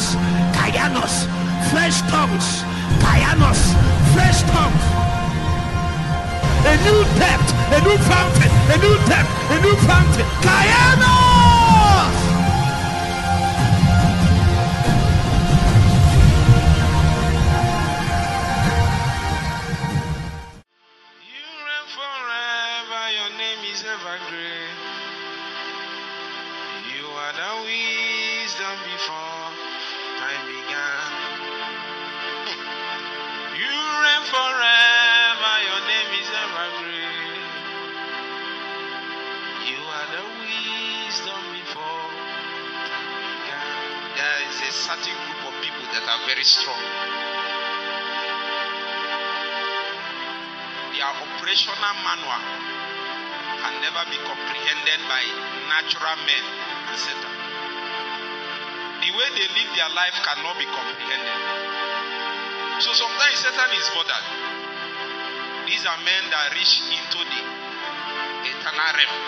Kainos, Kainos, fresh tongues, Kainos, fresh tongues. A new depth, a new fountain, a new depth, a new fountain. Kainos. Forever, your name is ever great. You are the wisdom before. There is a certain group of people that are very strong. their operational manual can never be comprehended by natural men and Satan. The way they live their life cannot be comprehended. So sometimes Satan is bothered. These are men that reach into the eternal realm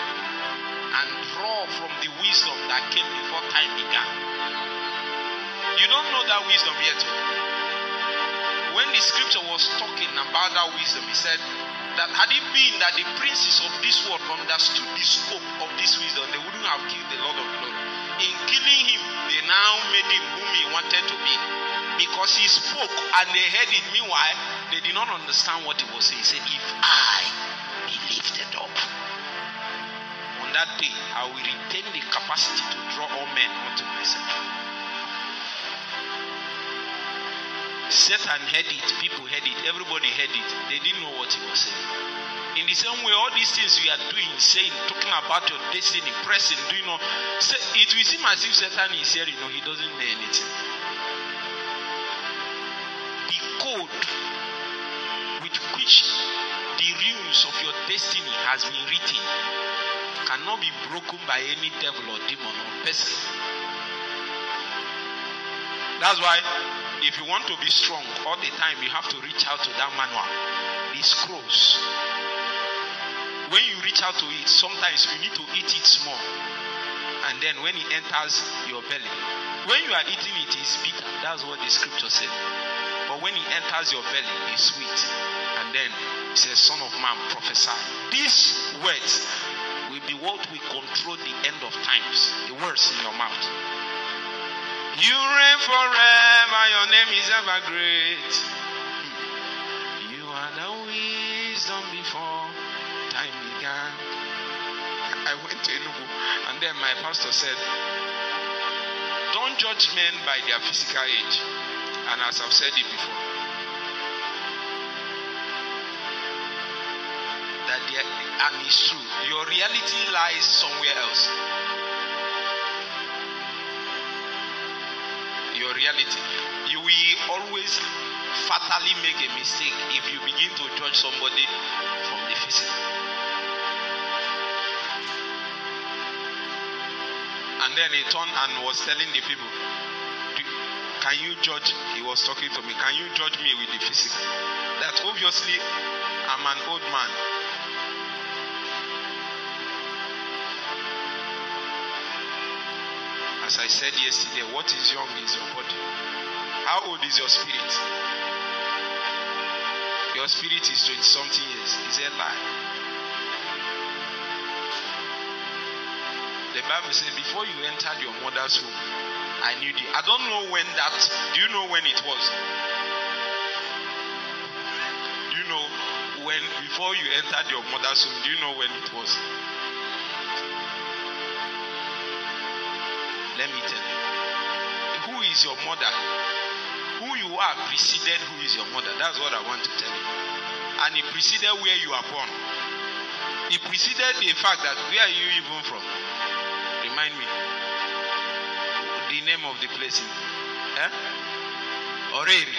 and draw from the wisdom that came before time began. You don't know that wisdom yet. oh when the scripture was talking about that wisdom, he said that had it been that the princes of this world understood the scope of this wisdom, they wouldn't have killed the Lord of glory. In killing him, they now made him whom he wanted to be. Because he spoke and they heard it. Meanwhile, they did not understand what he was saying. He said, If I be lifted up, on that day I will retain the capacity to draw all men unto myself. Satan heard it, people heard it, everybody heard it. They didn't know what he was saying. In the same way, all these things we are doing, saying, talking about your destiny, pressing, doing all, it will seem as if Satan is hearing, no, he doesn't know anything. Code with which the runes of your destiny has been written cannot be broken by any devil or demon or person. That's why if you want to be strong all the time, you have to reach out to that manual, the scrolls. When you reach out to it, sometimes you need to eat it small. And then when it enters your belly, when you are eating it, it's bitter. That's what the scripture said. But when he enters your belly, he's sweet. And then it says, Son of man, prophesy. These words will be what will control the end of times. The words in your mouth. You reign forever, your name is ever great. Hmm. You are the wisdom before time began. I went to Enugu and then my pastor said, Don't judge men by their physical age. And as I've said it before, that there, and it's true, your reality lies somewhere else. your reality. You will always fatally make a mistake if you begin to judge somebody from the physical. And then he turned and was telling the people, "Do- Can you judge? He was talking to me. Can you judge me with the physical? That obviously I'm an old man. As I said yesterday, what is young is your body. How old is your spirit? Your spirit is 20 something years. Is that lie? The Bible says, before you entered your mother's womb, I knew thee. I don't know when that, do you know when it was? Do you know when, before you entered your mother's womb, do you know when it was? Let me tell you. Who is your mother? Who you are preceded who is your mother. That's what I want to tell you. And it preceded where you are born. It preceded the fact that where are you even from? Name of the place. Eh? Oreri.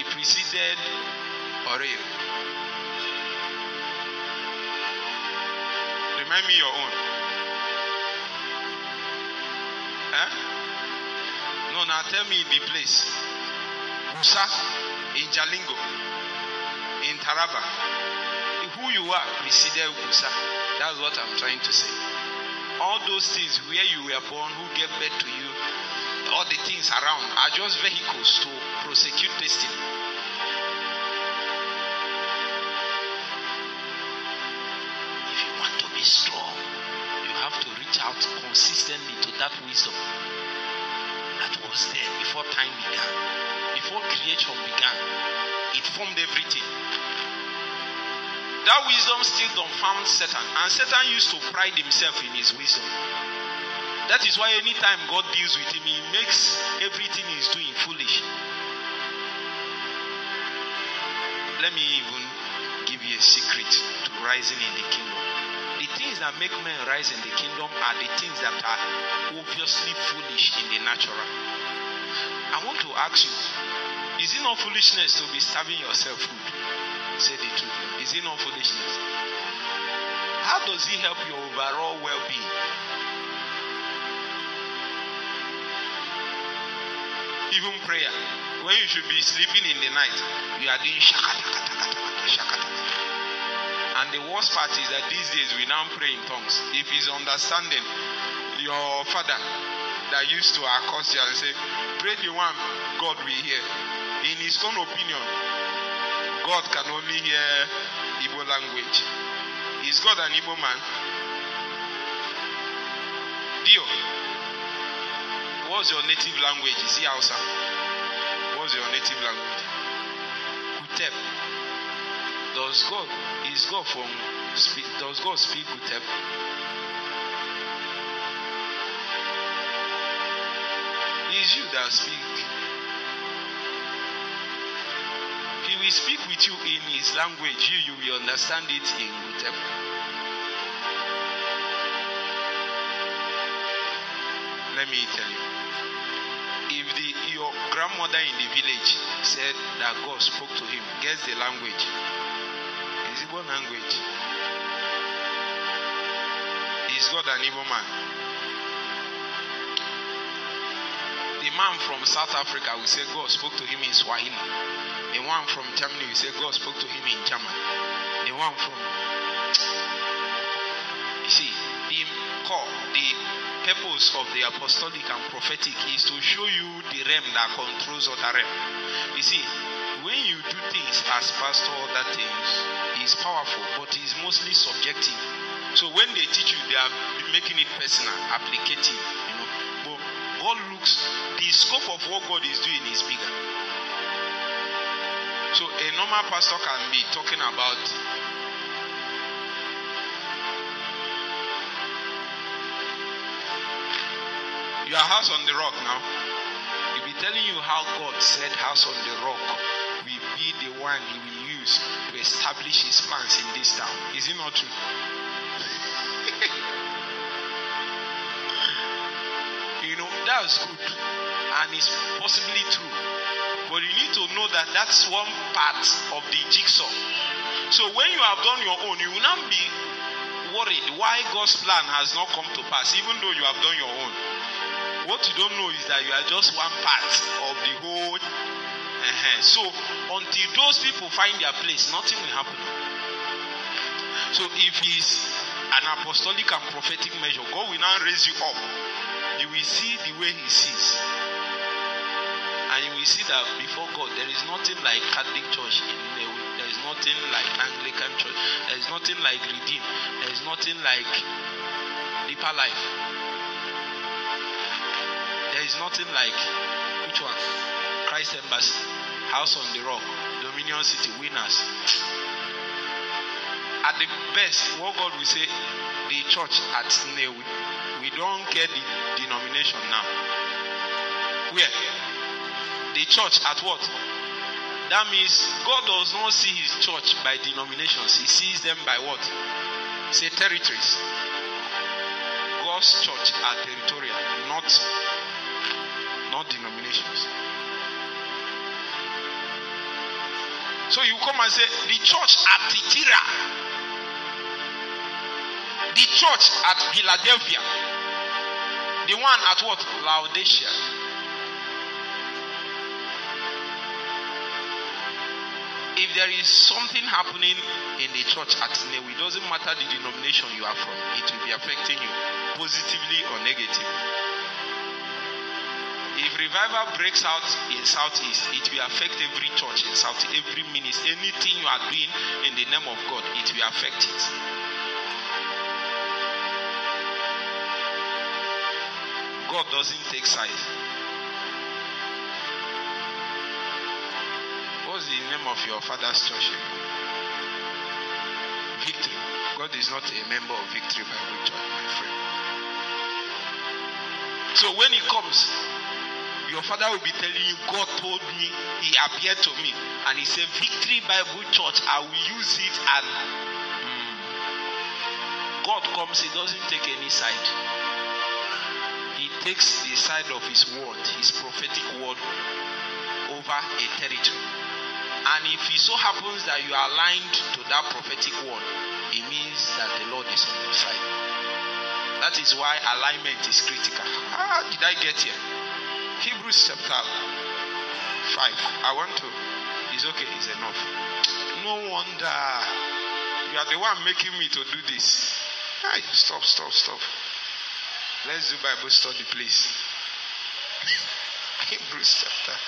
It preceded Oreri. Remind me your own. Eh? No, now tell me the place. Busa in Jalingo, in Taraba. Who you are preceded Busa. That's what I'm trying to say. All those things where you were born, who gave birth to you, all the things around are just vehicles to prosecute destiny. If you want to be strong, you have to reach out consistently to that wisdom that was there before time began, before creation began. It formed everything. That wisdom still confounds Satan, and Satan used to pride himself in his wisdom. That is why anytime God deals with him, he makes everything he's doing foolish. Let me even give you a secret to rising in the kingdom. The things that make men rise in the kingdom are the things that are obviously foolish in the natural. I want to ask you is it not foolishness to be serving yourself food? Say the truth. Is it not foolishness? How does it help your overall well being? Even prayer. When you should be sleeping in the night, you are doing shakata. And the worst part is that these days we now pray in tongues. If he's understanding, your father that used to accost you and say, Pray the one God will hear. In his own opinion, God can only hear Igbo language. Is God an Igbo man? Dio, what's your native language? Is he Hausa? What's your native language? Utep. Does God is God from speak does God speak Utep? It's you that speak. Will speak with you in his language. You, you will understand it in Utep. Let me tell you. If the, your grandmother in the village said that God spoke to him, guess the language. Is Igbo language. Is God an Igbo man? The man from South Africa will say God spoke to him in Swahili. The one from Germany will say God spoke to him in German. The one from you see the core, the purpose of the apostolic and prophetic is to show you the realm that controls other realm. You see, when you do things as pastor, that things is powerful, but it's mostly subjective. So when they teach you, they are making it personal, applicative. You know, but God looks the scope of what God is doing is bigger. So a normal pastor can be talking about your house on the rock now. He'll be telling you how God said house on the rock will be the one he will use to establish his plans in this town. Is it not true? you know, that's good and it's possibly true. But you need to know that that's one part of the jigsaw. So when you have done your own, you will not be worried why God's plan has not come to pass, even though you have done your own. What you don't know is that you are just one part of the whole. Uh-huh. So until those people find their place, nothing will happen. So if it's an apostolic and prophetic measure, God will now raise you up. You will see the way He sees. Will see that before God, there is nothing like Catholic Church in Nnewi. There is nothing like Anglican Church. There is nothing like Redeem. There is nothing like Deeper Life. There is nothing like which one? Christ Embassy, House on the Rock, Dominion City, Winners. At the best, what God will say, the church at Nnewi. We don't get the denomination now. Where? The church at what? That means God does not see his church by denominations, he sees them by what? Say territories. God's church are territorial, not not denominations. So you come and say, the church at Titira, the church at Philadelphia, the one at what? Laodicea. If there is something happening in the church at Nnewi, it doesn't matter the denomination you are from, it will be affecting you positively or negatively. If revival breaks out in Southeast, it will affect every church in South, every ministry, anything you are doing in the name of God, it will affect it. God doesn't take sides. The name of your father's church? Victory. God is not a member of Victory Bible Church, my friend. So when he comes, your father will be telling you, God told me, he appeared to me, and he said, Victory Bible Church, I will use it. And God comes, he doesn't take any side. He takes the side of his word, his prophetic word, over a territory. And if it so happens that you are aligned to that prophetic word, it means that the Lord is on your side. That is why alignment is critical. How did I get here? Hebrews chapter 5. I want to. It's okay, it's enough. No wonder. You are the one making me to do this. Hey, stop, stop, stop. Let's do Bible study, please. Hebrews chapter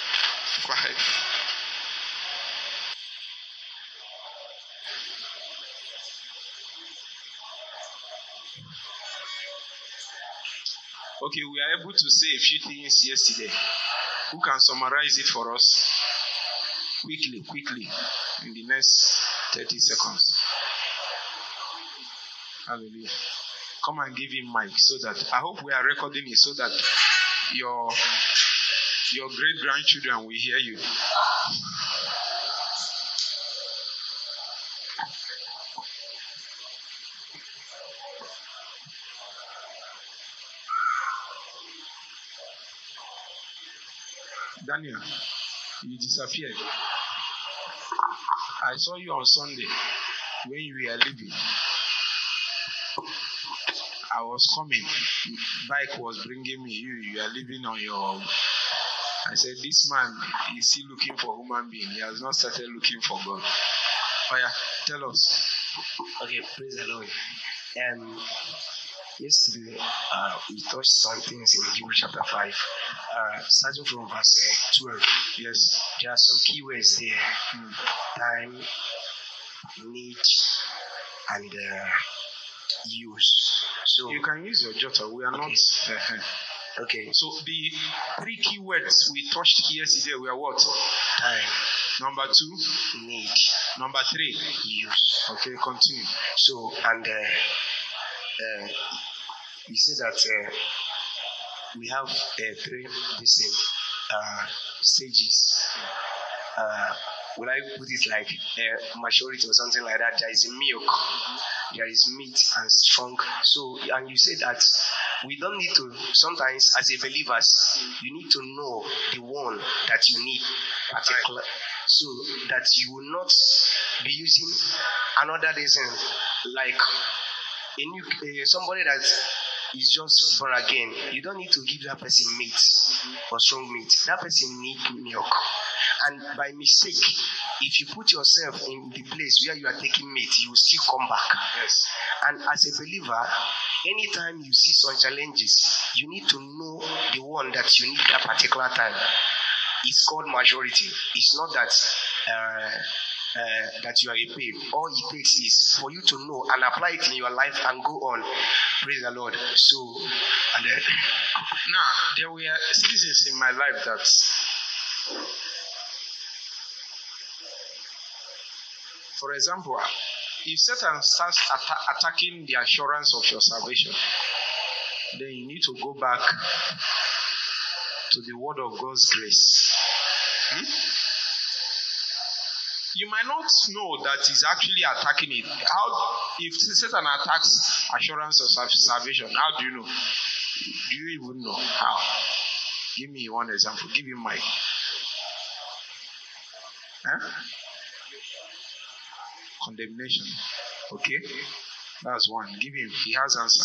5. Okay, we are able to say a few things yesterday. Who can summarize it for us? Quickly, quickly, in the next 30 seconds. Hallelujah. Come and give him mic so that I hope we are recording it so that your your great grandchildren will hear you. Daniel, you disappeared. I saw you on Sunday when you were leaving. I was coming. Bike was bringing me. You, you are living on your. I said, this man is still looking for human being. He has not started looking for God. Fire, tell us. Okay, praise the Lord. Um, Yesterday, uh, we touched some things in Hebrew chapter 5, uh, starting from verse uh, 12. Yes, there are some key words there mm. time, need, and uh, use. So you can use your jotter. We are okay. not. Uh, okay. So the three key words we touched yesterday were what? Time. Number two, need. Number three, use. Okay, continue. So and uh, uh, you see that uh, we have uh, three different uh, stages. Uh, will I put it like uh, maturity or something like that? There is milk, there is meat and strong. So, and you say that we don't need to, sometimes as a believers, you need to know the one that you need particular, so that you will not be using another reason like a new, uh, somebody that is just born again, you don't need to give that person meat or strong meat. That person needs milk. And by mistake, if you put yourself in the place where you are taking meat, you will still come back. Yes. And as a believer, anytime you see some challenges, you need to know the one that you need at particular time. It's called majority. It's not that uh, uh, that you are repaid. All it takes is for you to know and apply it in your life and go on. Praise the Lord. So, and then, now there were seasons in my life that for example, if Satan starts atta- attacking the assurance of your salvation, then you need to go back to the word of God's grace. Hmm? You might not know that he's actually attacking it. How if Satan attacks assurance of salvation, how do you know? Do you even know how? Give me one example. Give him my. Huh? Condemnation. Okay, that's one. Give him. He has answer.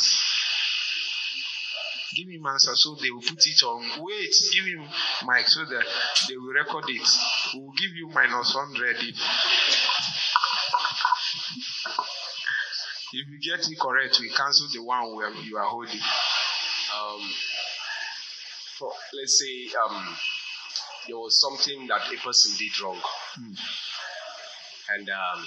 Give him answer so they will put it on. Wait, give him mic so that they will record it. We'll give you minus 100 if, if you get it correct, we cancel the one where you are holding. Um, for let's say um, there was something that a person did wrong, Mm. and um,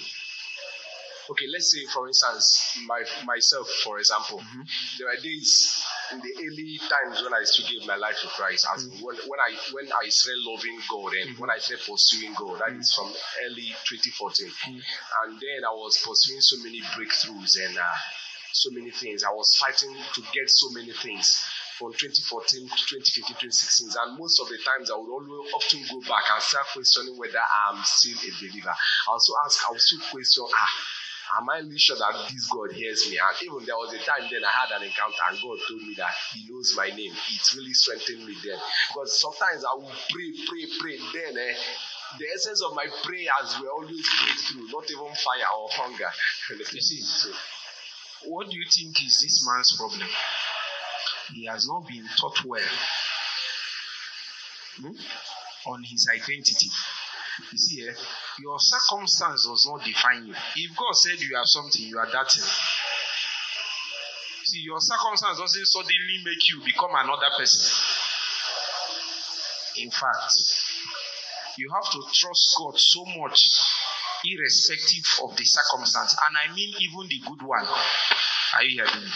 okay, let's say for instance, my myself, for example, Mm-hmm. there are days in the early times when I still gave my life to Christ, as Mm. when, when I when I started loving God and Mm-hmm. when I started pursuing God, that is from early 2014, Mm. and then I was pursuing so many breakthroughs and uh, so many things. I was fighting to get so many things from 2014 to 2015, 2016, and most of the times I would always often go back and start questioning whether I'm still a believer. I also ask, I would still question, ah, am I really sure that this God hears me? And even there was a time then I had an encounter and God told me that He knows my name. It really strengthened me then. Because sometimes I will pray, pray, pray, then eh, the essence of my prayers were always breakthrough, not even fire or hunger. You see, what do you think is this man's problem? He has not been taught well hmm, on his identity. You see, eh, your circumstance does not define you. If God said you are something, you are that thing. See, your circumstance doesn't suddenly make you become another person. In fact, you have to trust God so much, irrespective of the circumstance. And I mean, even the good one. Are you hearing me?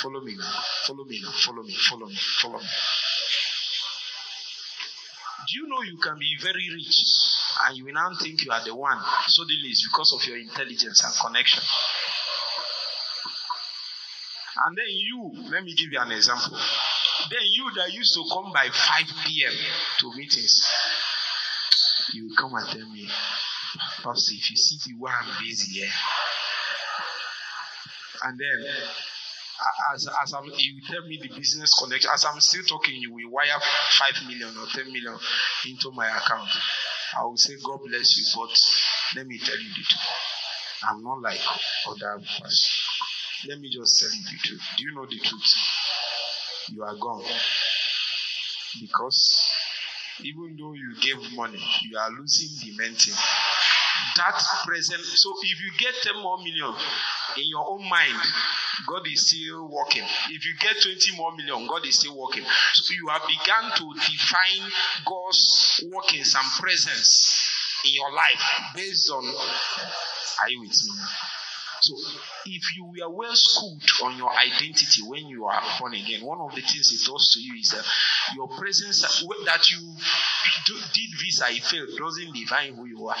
Follow me now. Follow me now. Follow me. Follow me. Follow me. Do you know you can be very rich and you will now think you are the one? Suddenly it's because of your intelligence and connection. And then you, let me give you an example. Then you that used to come by 5 p.m. to meetings, you come and tell me, Pastor, if you see the way I'm busy, yeah. And then, as, as I'm, you tell me the business connection, as I'm still talking, you will wire 5 million or 10 million into my account. I will say, God bless you, but let me tell you the truth. I'm not like other pastors. Let me just tell you the truth. Do you know the truth? You are gone. Because even though you gave money, you are losing the main. That present, so if you get 10 more million in your own mind, God is still working. If you get 20 more million, God is still working. So you have begun to define God's workings and presence in your life based on. Are you with me? So, if you were well schooled on your identity when you are born again, one of the things it does to you is that your presence that you did this, I failed, doesn't define who you are.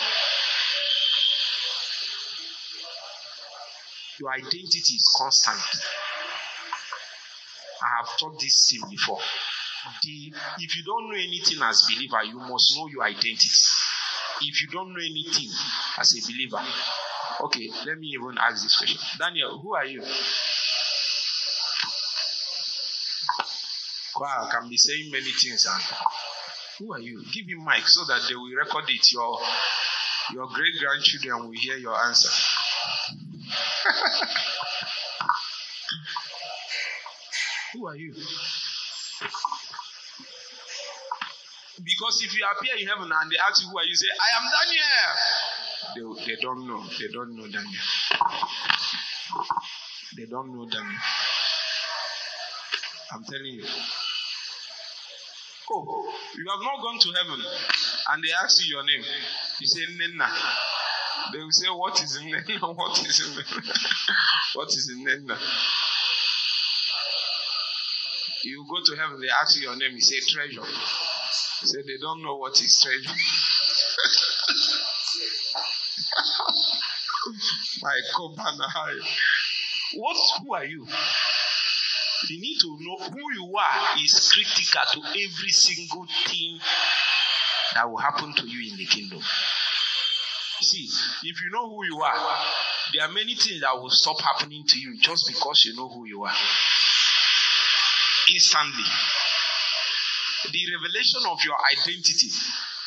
Your identity is constant. I have taught this thing before. The, if you don't know anything as believer, you must know your identity. If you don't know anything as a believer, okay, let me even ask this question. Daniel, who are you? Wow, I can be saying many things. And who are you? Give him mic so that they will record it. Your your great grandchildren will hear your answer. Who are you? Because if you appear in heaven and they ask you who are you, say, I am Daniel. They, they don't know. They don't know Daniel. They don't know Daniel. I'm telling you. Oh, you have not gone to heaven and they ask you your name. You say Nena. They will say, What is in Nena? What is in Nena? what is in Nena? You go to heaven, they ask you your name, you say treasure. You say they don't know what is treasure. My Kobana. What who are you? You need to know who you are is critical to every single thing that will happen to you in the kingdom. See, if you know who you are, there are many things that will stop happening to you just because you know who you are. Instantly. The revelation of your identity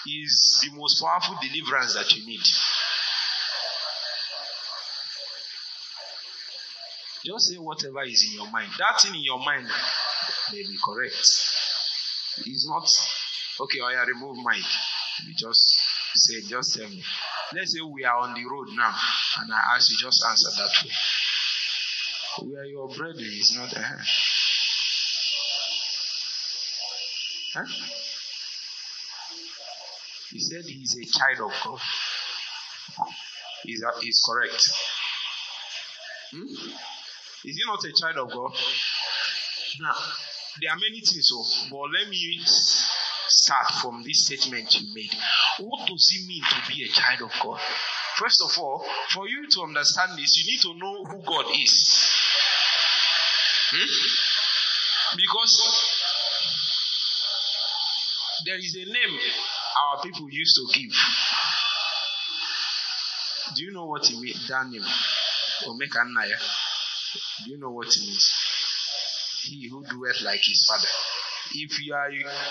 is the most powerful deliverance that you need. Just say whatever is in your mind. That thing in your mind may be correct. It's not okay. Oh I remove mic. You just say, just tell me. Let's say we are on the road now, and I ask you, just answer that way. Where your bread is not there. Huh? He said he's a child of God. Is, that, is correct. Hmm? Is he not a child of God? Now, there are many things, so, but let me start from this statement you made. What does it mean to be a child of God? First of all, for you to understand this, you need to know who God is. Hmm? Because there is a name our people used to give. Do you know what it means? That name. Omekanaya. Do you know what it means? He who doeth like his father. If you are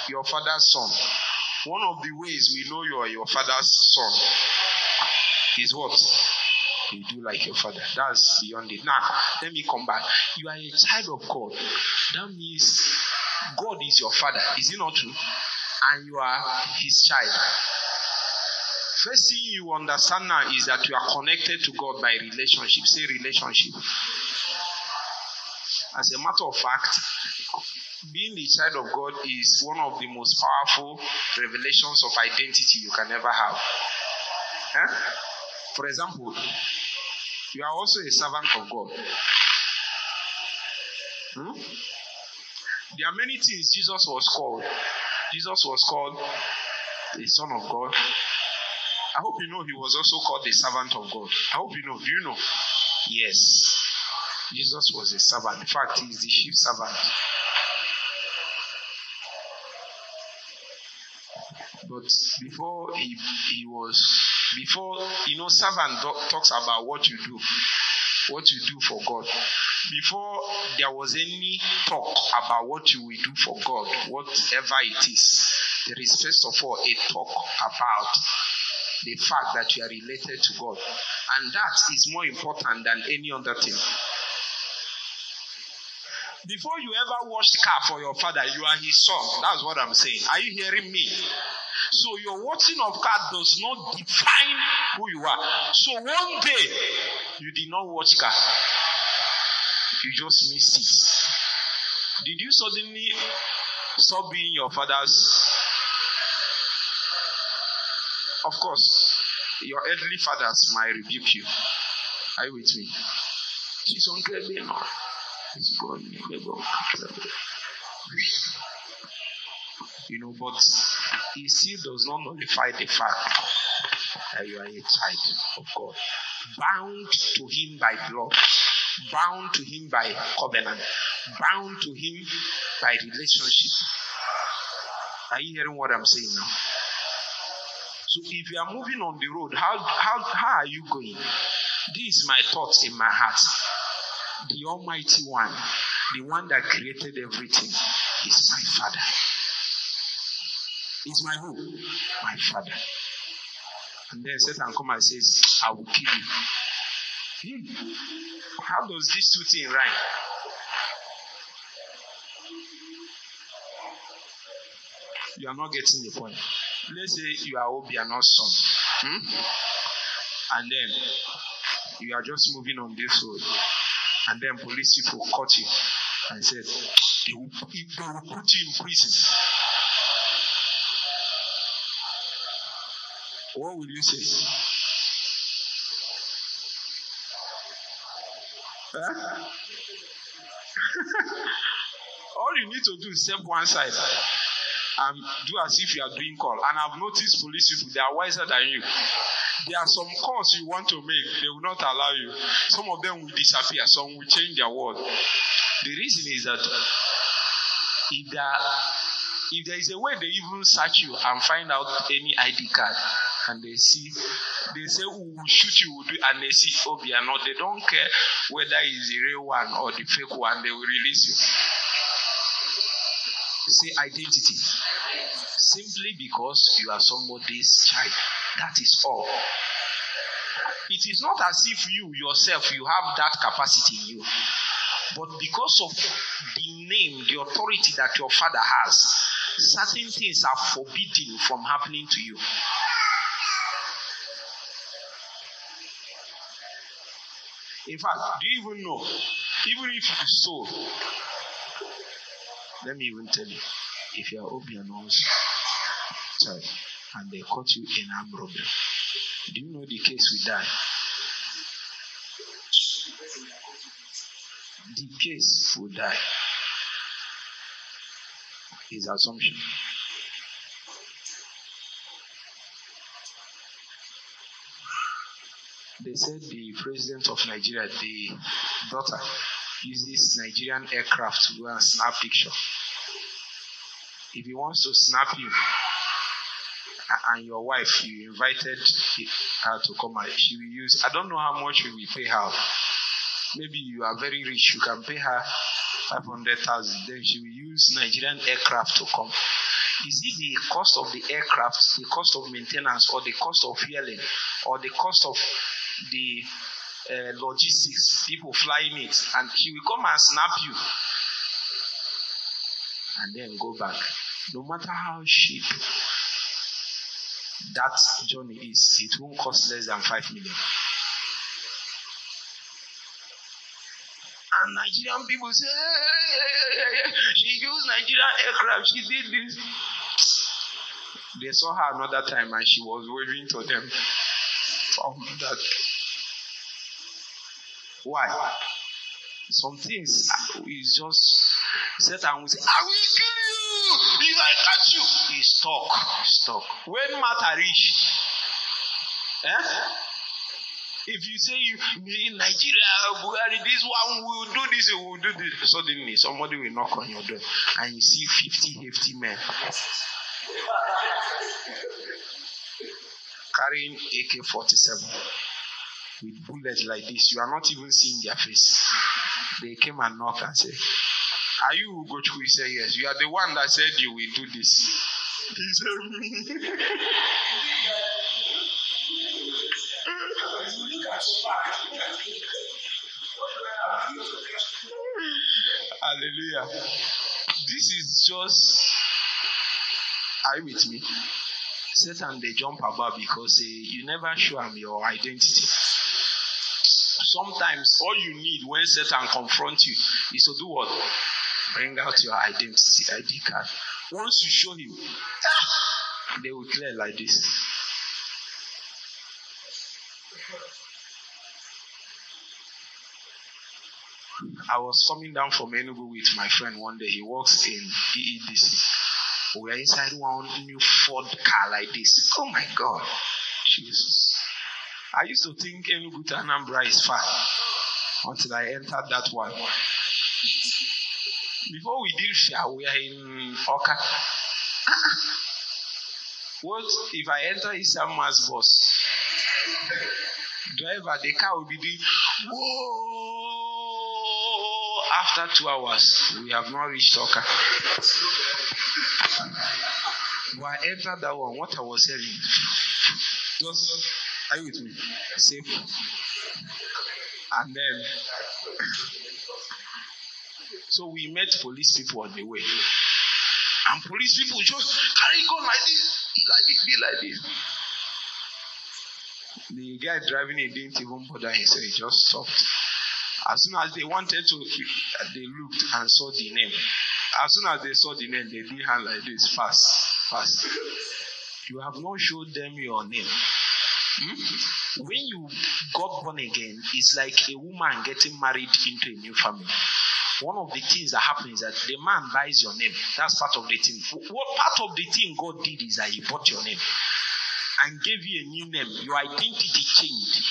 your father's son, one of the ways we know you are your father's son is what? You do like your father. That's beyond it. Now, let me come back. You are a child of God. That means God is your father. Is it not true? And you are his child. First thing you understand now is that you are connected to God by relationship. Say relationship. As a matter of fact, being the child of God is one of the most powerful revelations of identity you can ever have. Huh? For example, you are also a servant of God. Hmm? There are many things Jesus was called. Jesus was called the Son of God. I hope you know he was also called the servant of God. I hope you know. Do you know? Yes. Jesus was a servant. In fact, he is the chief servant. But before he, he was, before, you know, servant talks about what you do, what you do for God. Before there was any talk about what you will do for God, whatever it is, there is first of all a talk about the fact that you are related to God. And that is more important than any other thing. Before you ever washed car for your father, you are his son. That's what I'm saying. Are you hearing me? So your watching of car does not define who you are. So one day you did not watch car. You just missed it. Did you suddenly stop being your father's of course, your earthly fathers might rebuke you. Are you with me? She's on It's gone. You know, but he still does not nullify the fact that you are a child of God, bound to Him by blood, bound to Him by covenant, bound to Him by relationship. Are you hearing what I'm saying now? So if you are moving on the road, how, how, how are you going? This is my thoughts in my heart. The Almighty One, the one that created everything, is my Father. Is my who? My Father. And then Satan come and says, I will kill you. Hmm. How does these two things rhyme? You are not getting the point. Let's say you are Obiano's son. Hmm? And then you are just moving on this road. And then police people caught you and said, they will, they will put you in prison. What will you say? Huh? All you need to do is step one side and do as if you are doing call. And I've noticed police people, they are wiser than you. There are some calls you want to make, they will not allow you. Some of them will disappear, some will change their word. The reason is that if there, if there is a way they even search you and find out any ID card, and they see, they say, who will shoot you, do, and they see Obia. No, they don't care whether it's the real one or the fake one, they will release you. Say identity simply because you are somebody's child. That is all. It is not as if you yourself you have that capacity in you. But because of the name, the authority that your father has, certain things are forbidden from happening to you. In fact, do you even know? Even if you stole, let me even tell you if you are Obiano's child and they caught you in armed robbery, do you know the case will die? The case will die. His assumption. They said the president of Nigeria, the daughter, uses Nigerian aircraft to go and snap picture. If he wants to snap you and your wife, you invited her to come she will use, I don't know how much you will pay her. Maybe you are very rich, you can pay her 500,000, then she will use Nigerian aircraft to come. Is it the cost of the aircraft, the cost of maintenance, or the cost of fueling, or the cost of the uh, logistics, people flying it, and he will come and snap you and then go back. No matter how cheap that journey is, it won't cost less than 5 million. And Nigerian people say, hey, hey, hey, she used Nigerian aircraft, she did this. They saw her another time and she was waving to them from that why? Some things is just Satan will say, I will kill you if I catch you. He stuck, stuck. When matter reach, eh? If you say you in Nigeria, Buhari, this one will do this, will do this. Suddenly, somebody will knock on your door and you see 50 hefty men carrying AK 47 with bullets like this. You are not even seeing their face. They came and knocked and said, Are you Ugochukwu? He said, Yes. You are the one that said you will do this. He said, Me. Hallelujah. This is just. Are you with me? Satan, they jump about because uh, you never show them your identity. Sometimes all you need when Satan confronts you is to do what? Bring out your identity ID card. Once you show him, ah, they will clear like this. I was coming down from Enugu with my friend one day. He works in EEDC. We are inside one new Ford car like this. Oh my God. Jesus. I used to think Enugu to Anambra is far until I entered that one. Before we did share, we are in Oka. What if I enter Isama's bus? Driver, the car will be doing whoa. After two hours, we have not reached Oka. But I entered that one. What I was hearing, just are you with me? And then, so we met police people on the way. And police people just carry gun like this, like this, be like this. The guy driving it didn't even bother himself, he just stopped. As soon as they wanted to, they looked and saw the name. As soon as they saw the name, they did hand like this, fast, fast. You have not showed them your name. Hmm? When you got born again, it's like a woman getting married into a new family. One of the things that happens is that the man buys your name. That's part of the thing. What part of the thing God did is that He bought your name and gave you a new name. Your identity changed.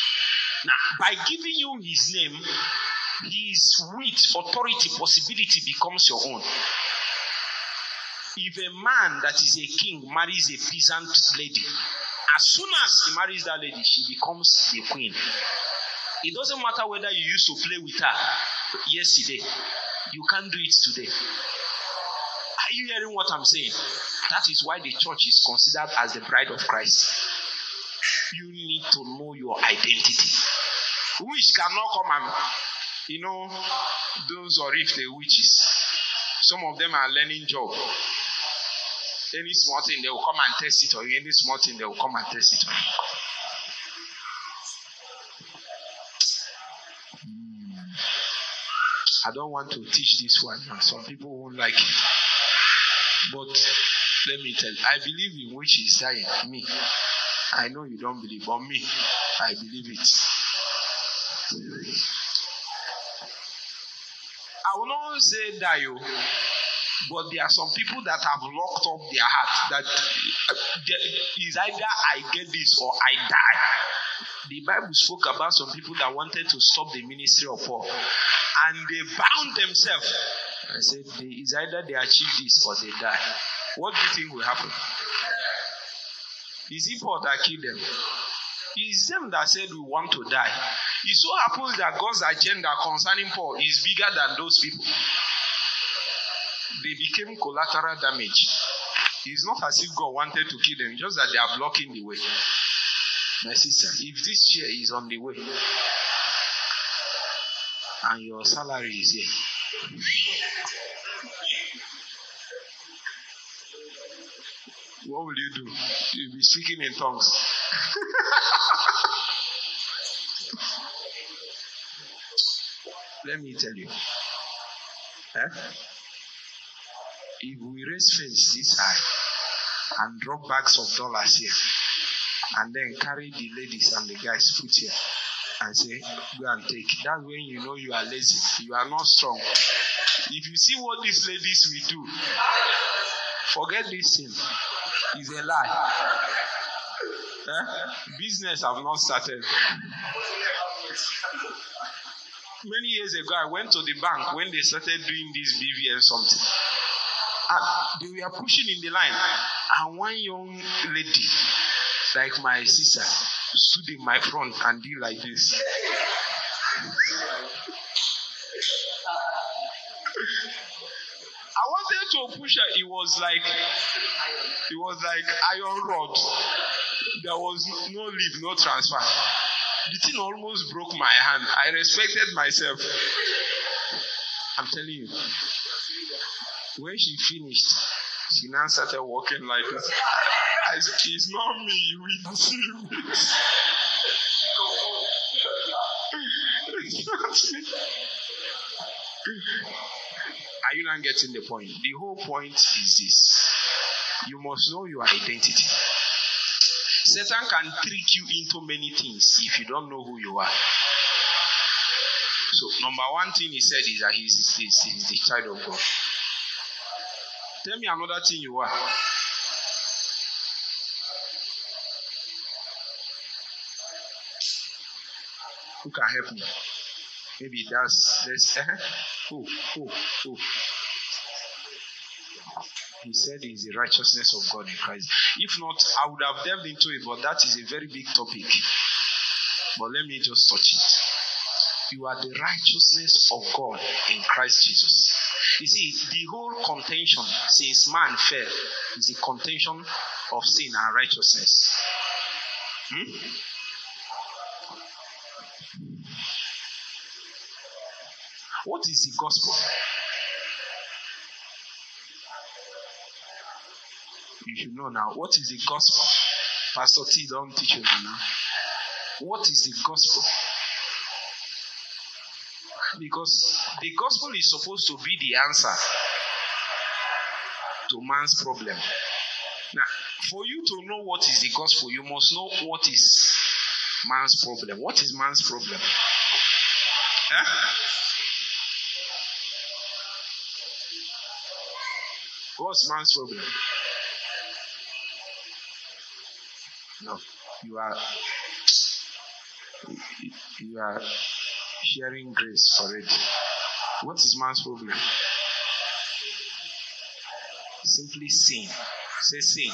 Now, by giving you His name, His wit, authority, possibility becomes your own. If a man that is a king marries a peasant lady, as soon as he marries that lady, she becomes the queen. It doesn't matter whether you used to play with her yesterday, you can't do it today. Are you hearing what I'm saying? That is why the church is considered as the bride of Christ. You need to know your identity. which cannot come and, you know, those or if the witches. Some of them are learning job. Any small thing, they will come and test it on you. Any small thing, they will come and test it on you. I don't want to teach this one. Some people won't like it. But let me tell you, I believe in which is dying. Me. I know you don't believe, but me, I believe it. I will not say die, oh, but there are some people that have locked up their heart that is either I get this or I die. The Bible spoke about some people that wanted to stop the ministry of Paul and they bound themselves. I said, it's either they achieve this or they die. What do you think will happen? Is it Paul that killed them? It's them that said we want to die. It so happens that God's agenda concerning Paul is bigger than those people. They became collateral damage. It's not as if God wanted to kill them, just that they are blocking the way. My sister, if this chair is on the way and your salary is here, what will you do? You'll be speaking in tongues. Let me tell you. Eh? If we raise face this high and drop bags of dollars here, and then carry the ladies and the guys put here and say, Go and take. That's when you know you are lazy. You are not strong. If you see what these ladies will do, forget this thing. It's a lie. Eh? Business have not started. Many years ago, I went to the bank when they started doing this BVN something. They were pushing in the line, and one young lady like my sister stood in my front and did like this. I wanted to push her. It was like it was like iron rod. There was no leave, no transfer. The thing almost broke my hand. I respected myself. I'm telling you. When she finished, she now started walking like this. It's not me, you will see it. Are you not getting the point? The whole point is this you must know your identity. Satan can trick you into many things if you don't know who you are. So, number one thing he said is that he's, he's, he's the child of God. Tell me another thing you are. Who can help me? Maybe that's this. Uh, who? Who? He said is the righteousness of God in Christ. If not, I would have delved into it, but that is a very big topic. But let me just touch it. You are the righteousness of God in Christ Jesus. You see, the whole contention since man fell is the contention of sin and righteousness. Hmm? What is the gospel? You should know now. What is the gospel? Pastor T don't teach you now. What is the gospel? Because the gospel is supposed to be the answer to man's problem. Now, for you to know what is the gospel, you must know what is man's problem. What is man's problem? Huh? What's man's problem? No, you are you are sharing grace already. What is man's problem? Simply sin. Say sin.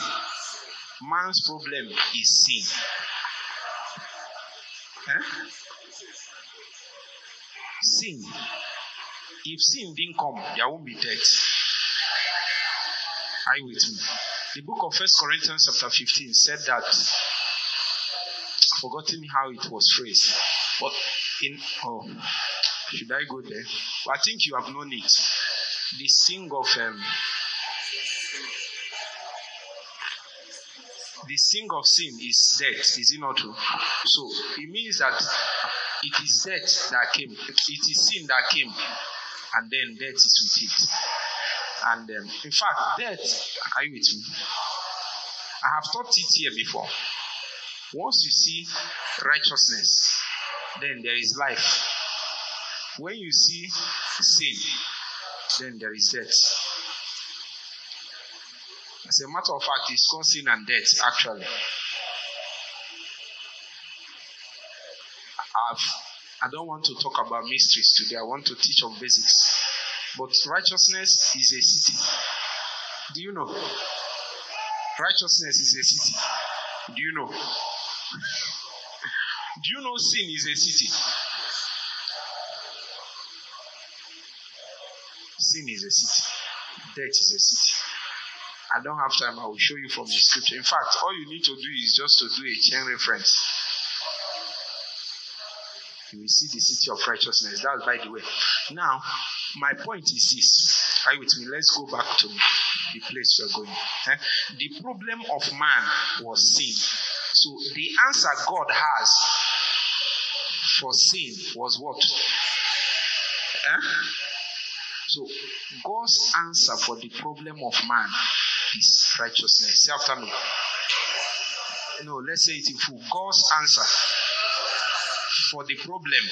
Man's problem is sin. Eh? Sin. If sin didn't come, there won't be death. Are you with me? The book of First Corinthians chapter 15 said that I've forgotten how it was phrased. But in oh should I go there? I think you have known it. The sing of um, the sing of sin is death, is it not true? So it means that it is death that came, it is sin that came, and then death is with it. And um, in fact, death, are you with me? I have taught it here before. Once you see righteousness, then there is life. When you see sin, then there is death. As a matter of fact, it's called sin and death, actually. I've, I don't want to talk about mysteries today. I want to teach on basics. But righteousness is a city. Do you know? Righteousness is a city. Do you know? Do you know sin is a city? Sin is a city. Death is a city. I don't have time. I will show you from the scripture. In fact, all you need to do is just to do a chain reference. You will see the city of righteousness. That's by the way. Now, my point is this. Are you with me? Let's go back to the place we're going. Eh? The problem of man was sin. So the answer God has for sin was what? Eh? So God's answer for the problem of man is righteousness. Say after me. No, let's say it in full. God's answer for the problem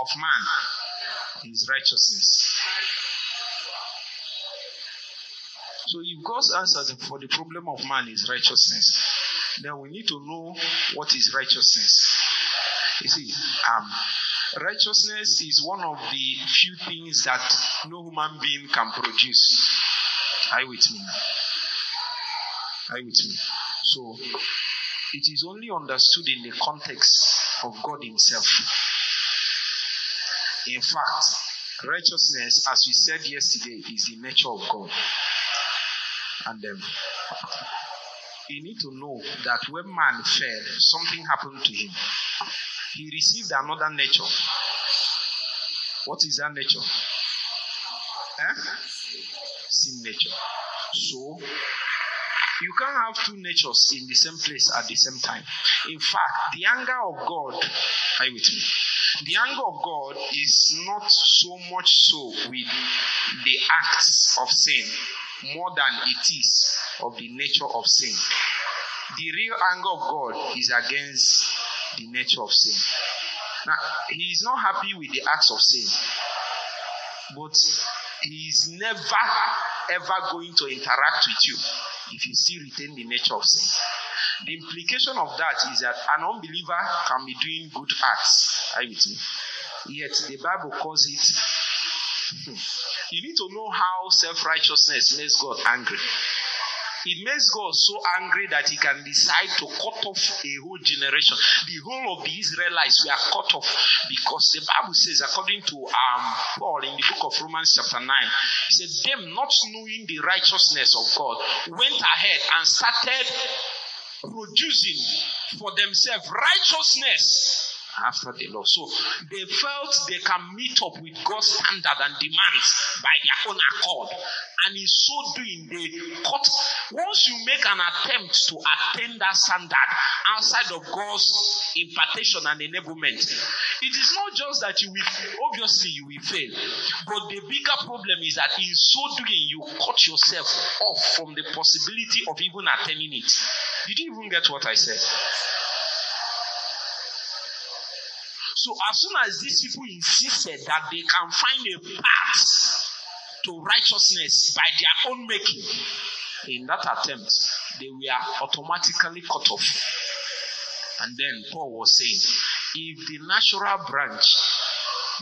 of man is righteousness. So if God's answer for the problem of man is righteousness, then we need to know what is righteousness. You see, um, righteousness is one of the few things that no human being can produce. Are you with me? Are you with me? So it is only understood in the context of God Himself. In fact, righteousness, as we said yesterday, is the nature of God. And um, you need to know that when man fell, something happened to him. He received another nature. What is that nature? Eh? Sin nature. So, you can't have two natures in the same place at the same time. In fact, the anger of God, are you with me? The anger of God is not so much so with the acts of sin more than it is of the nature of sin. The real anger of God is against the nature of sin. Now, He is not happy with the acts of sin, but He is never ever going to interact with you if you still retain the nature of sin. The implication of that is that an unbeliever can be doing good acts. Are you with me? Yet the Bible calls it. You need to know how self righteousness makes God angry. It makes God so angry that he can decide to cut off a whole generation. The whole of the Israelites were cut off because the Bible says, according to um, Paul in the book of Romans, chapter 9, he said, Them not knowing the righteousness of God went ahead and started producing for themselves righteousness after the law. So they felt they can meet up with God's standard and demands by their own accord. And in so doing, they cut. Once you make an attempt to attain that standard outside of God's impartation and enablement, it is not just that you will, obviously, you will fail. But the bigger problem is that in so doing, you cut yourself off from the possibility of even attaining it. Did you even get what I said? So as soon as these people insisted that they can find a path to righteousness by their own making, in that attempt, they were automatically cut off. And then Paul was saying, if the natural branch,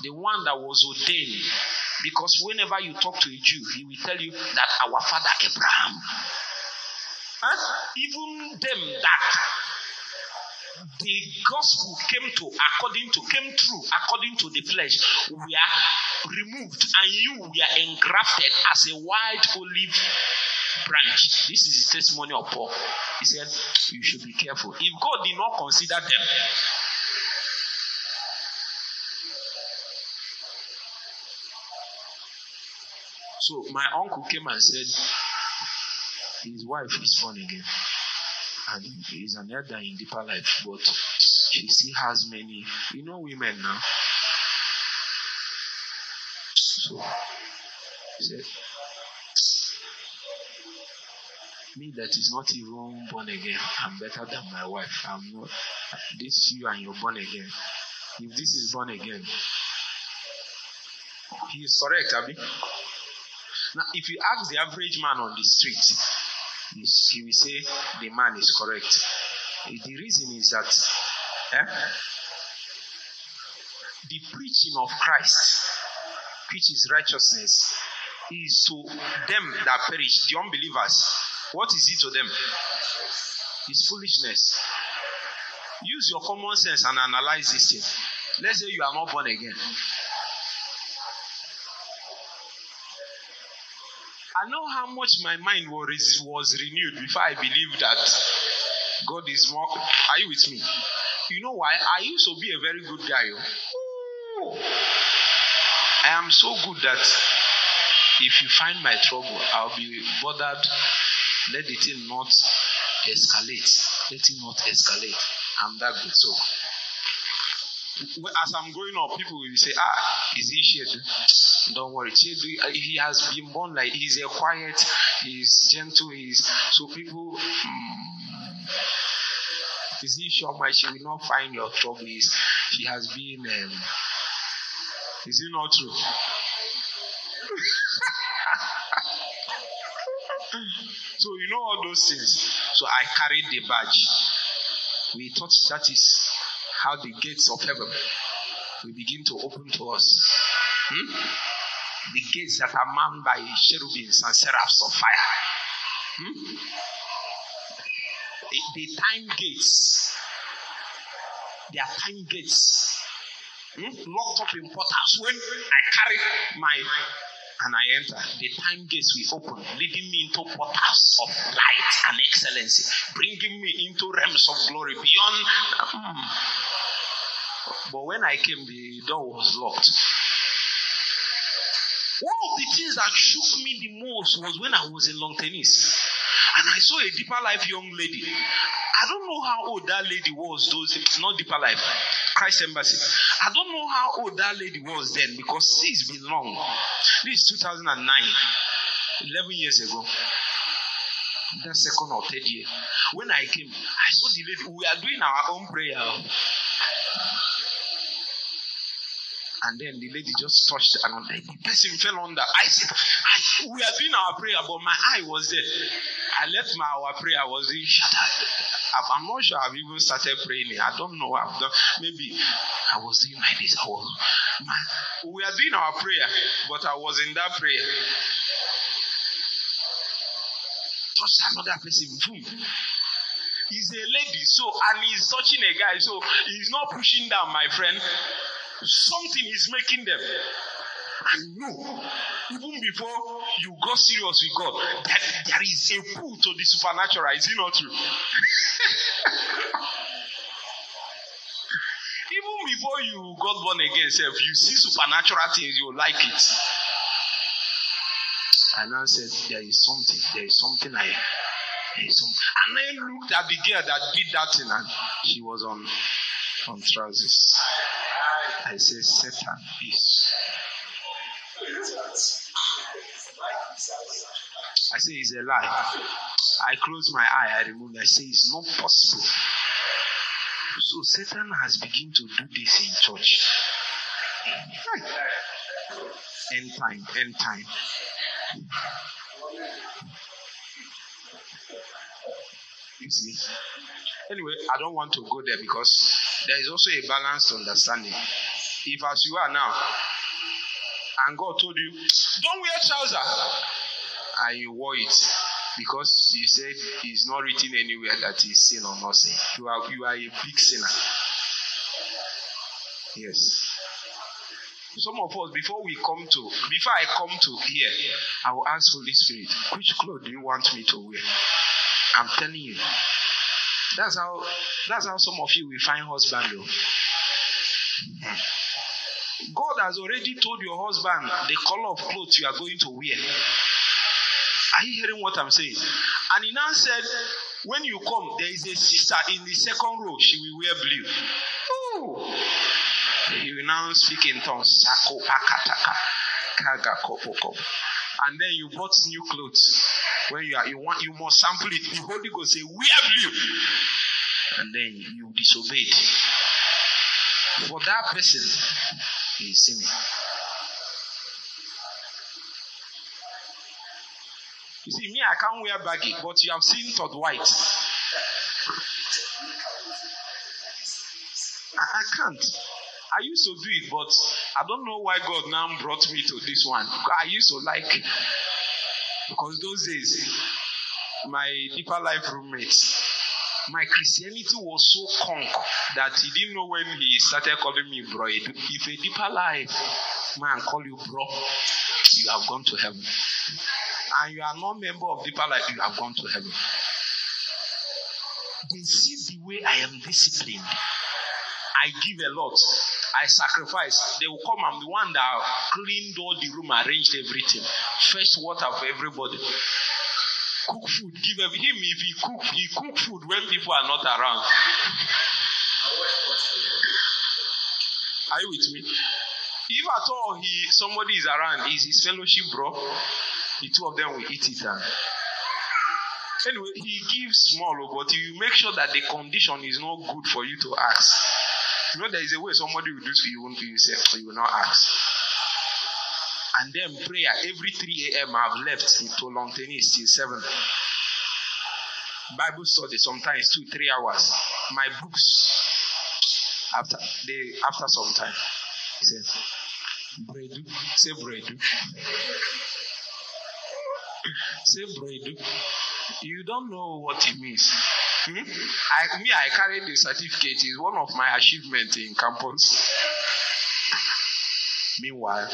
the one that was ordained, because whenever you talk to a Jew, he will tell you that our father Abraham, huh? even them that the gospel came to according to came through according to the flesh. We are removed and you were engrafted as a wild olive branch. This is the testimony of paul. He said you should be careful. If god did not consider them so my uncle came and said his wife is born again and he's an elder in deeper life, but she still has many, you know, women now. So, said, Me that is not even born again, I'm better than my wife. I'm not. This you and you're born again. If this is born again, he is correct, Abby. Now, if you ask the average man on the street, he will say the man is correct. The reason is that eh, the preaching of Christ, which is righteousness, is to them that perish, the unbelievers. What is it to them? It's foolishness. Use your common sense and analyze this thing. Let's say you are not born again. I know how much my mind was, was renewed before I believed that God is more. Are you with me? You know why? I used to be a very good guy. Oh. I am so good that if you find my trouble, I'll be bothered. Let the thing not escalate. Let it not escalate. I'm that good. So, as I'm growing up, people will say, Ah, is he shed? Don't worry. He has been born like he's a quiet, he's gentle, he's so people. Mm, is he sure my she will not find your trouble? Is he has been um, is it not true? so you know all those things. So I carried the badge. We thought that is how the gates of heaven will begin to open to us. Hmm? The gates that are manned by cherubims and seraphs of fire. Hmm? The, the time gates, they are time gates, hmm? locked up in portals. When I carry my and I enter, the time gates will open, leading me into portals of light and excellency, bringing me into realms of glory beyond. Hmm. But when I came, the door was locked. The things that shook me the most was when I was in lawn tennis. And I saw a deeper life young lady. I don't know how old that lady was, those not deeper life, Christ Embassy. I don't know how old that lady was then because it's been long. This is 2009, 11 years ago. That second or third year. When I came, I saw the lady. We are doing our own prayer. And then the lady just touched and the person fell under. I said, I, we are doing our prayer, but my eye was there. I left my our prayer, was in shut I'm not sure I've even started praying. I don't know. I've done, maybe I was doing like this. I was, my, we are doing our prayer, but I was in that prayer. Touched another person. Boom. He's a lady, so and he's touching a guy, so he's not pushing down, my friend. Something is making them. And know, even before you got serious with God, that there is a pull to the supernatural. Is it not true? even before you got born again, self, you see supernatural things, you like it. And I said, There is something, there is something I. And I looked at the girl that did that thing, and she was on on trousers. I say Satan is. I say it's a lie. I close my eye, I remove. I say it's not possible. So Satan has begun to do this in church. End time, end time. You see? Anyway, I don't want to go there because there is also a balanced understanding. If as you are now, and God told you, don't wear trousers, and you wore it because you said it's not written anywhere that is sin or not sin. You are you are a big sinner. Yes. Some of us, before we come to, before I come to here, I will ask Holy Spirit, which clothes do you want me to wear? I'm telling you. That's how that's how some of you will find husband though. God has already told your husband the color of clothes you are going to wear. Are you hearing what I'm saying? And he now said, when you come, there is a sister in the second row, she will wear blue. Oh. He will now speak in tongues. And then you bought new clothes. When you are you want you must sample it. The Holy Ghost say, Where blue? And then you disobeyed. For that person, You see, me, I can't wear baggy, but you have seen Todd White. I, can't. I used to do it, but I don't know why God now brought me to this one. I used to like because those days my deeper life roommate, my Christianity was so conk that he didn't know when he started calling me bro. If a deeper life man call you bro, you have gone to heaven. And you are not member of deeper life, you have gone to heaven. They see the way I am disciplined. I give a lot. I sacrifice. They will come. I'm the one that cleaned all the room, arranged everything, fetched water for everybody. Cook food. Give him if he cook, he cook food when people are not around. Are you with me? If at all he somebody is around, is his fellowship bro? The two of them will eat it and anyway, he gives small, oh, but you make sure that the condition is not good for you to ask. You know, there is a way somebody will do so you yourself, so you will not ask. And then prayer every 3 a.m. I've left to lawn tennis till 7. Bible study sometimes two, three hours. My books after after some time. He said, Bredu, say bredu. say bredu. You don't know what it means. Hmm? I, me, I carried the certificate. It's one of my achievements in campus. Meanwhile,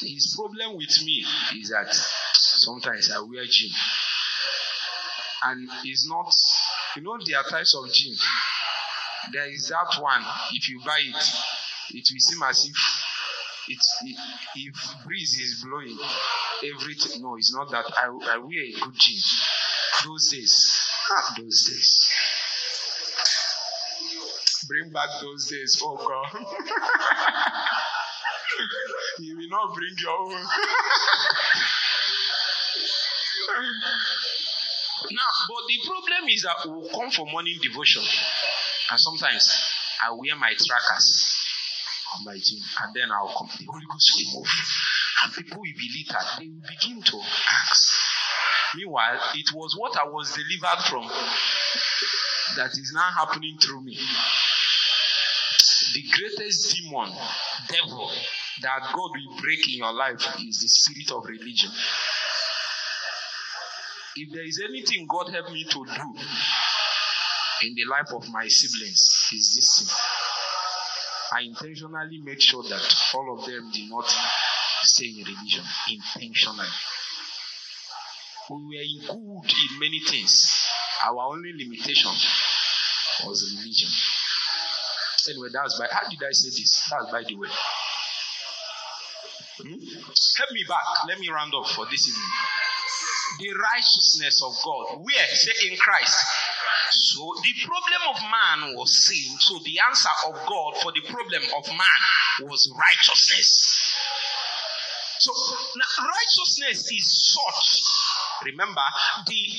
his problem with me is that sometimes I wear jean. And it's not, you know, there are types of jean. There is that one, if you buy it, it will seem as if it's, if breeze is blowing, everything. No, it's not that. I, I wear a good jean. Those days, those days. Bring back those days, oh God. you will not bring your own. now, but the problem is that we will come for morning devotion, and sometimes I wear my trackers on my gym, and then I'll come. The Holy Ghost will move, and people will be littered. They will begin to ask. Meanwhile, it was what I was delivered from that is now happening through me. The greatest demon, devil, that God will break in your life is the spirit of religion. If there is anything God helped me to do in the life of my siblings, is this thing. I intentionally made sure that all of them did not stay in religion intentionally. We were good in many things. Our only limitation was religion. Anyway, that's by how did I say this? That's by the way. Hmm? Help me back. Let me round up for this evening. The righteousness of God. Where? Say in Christ. So the problem of man was sin. So the answer of God for the problem of man was righteousness. So now righteousness is such Remember, the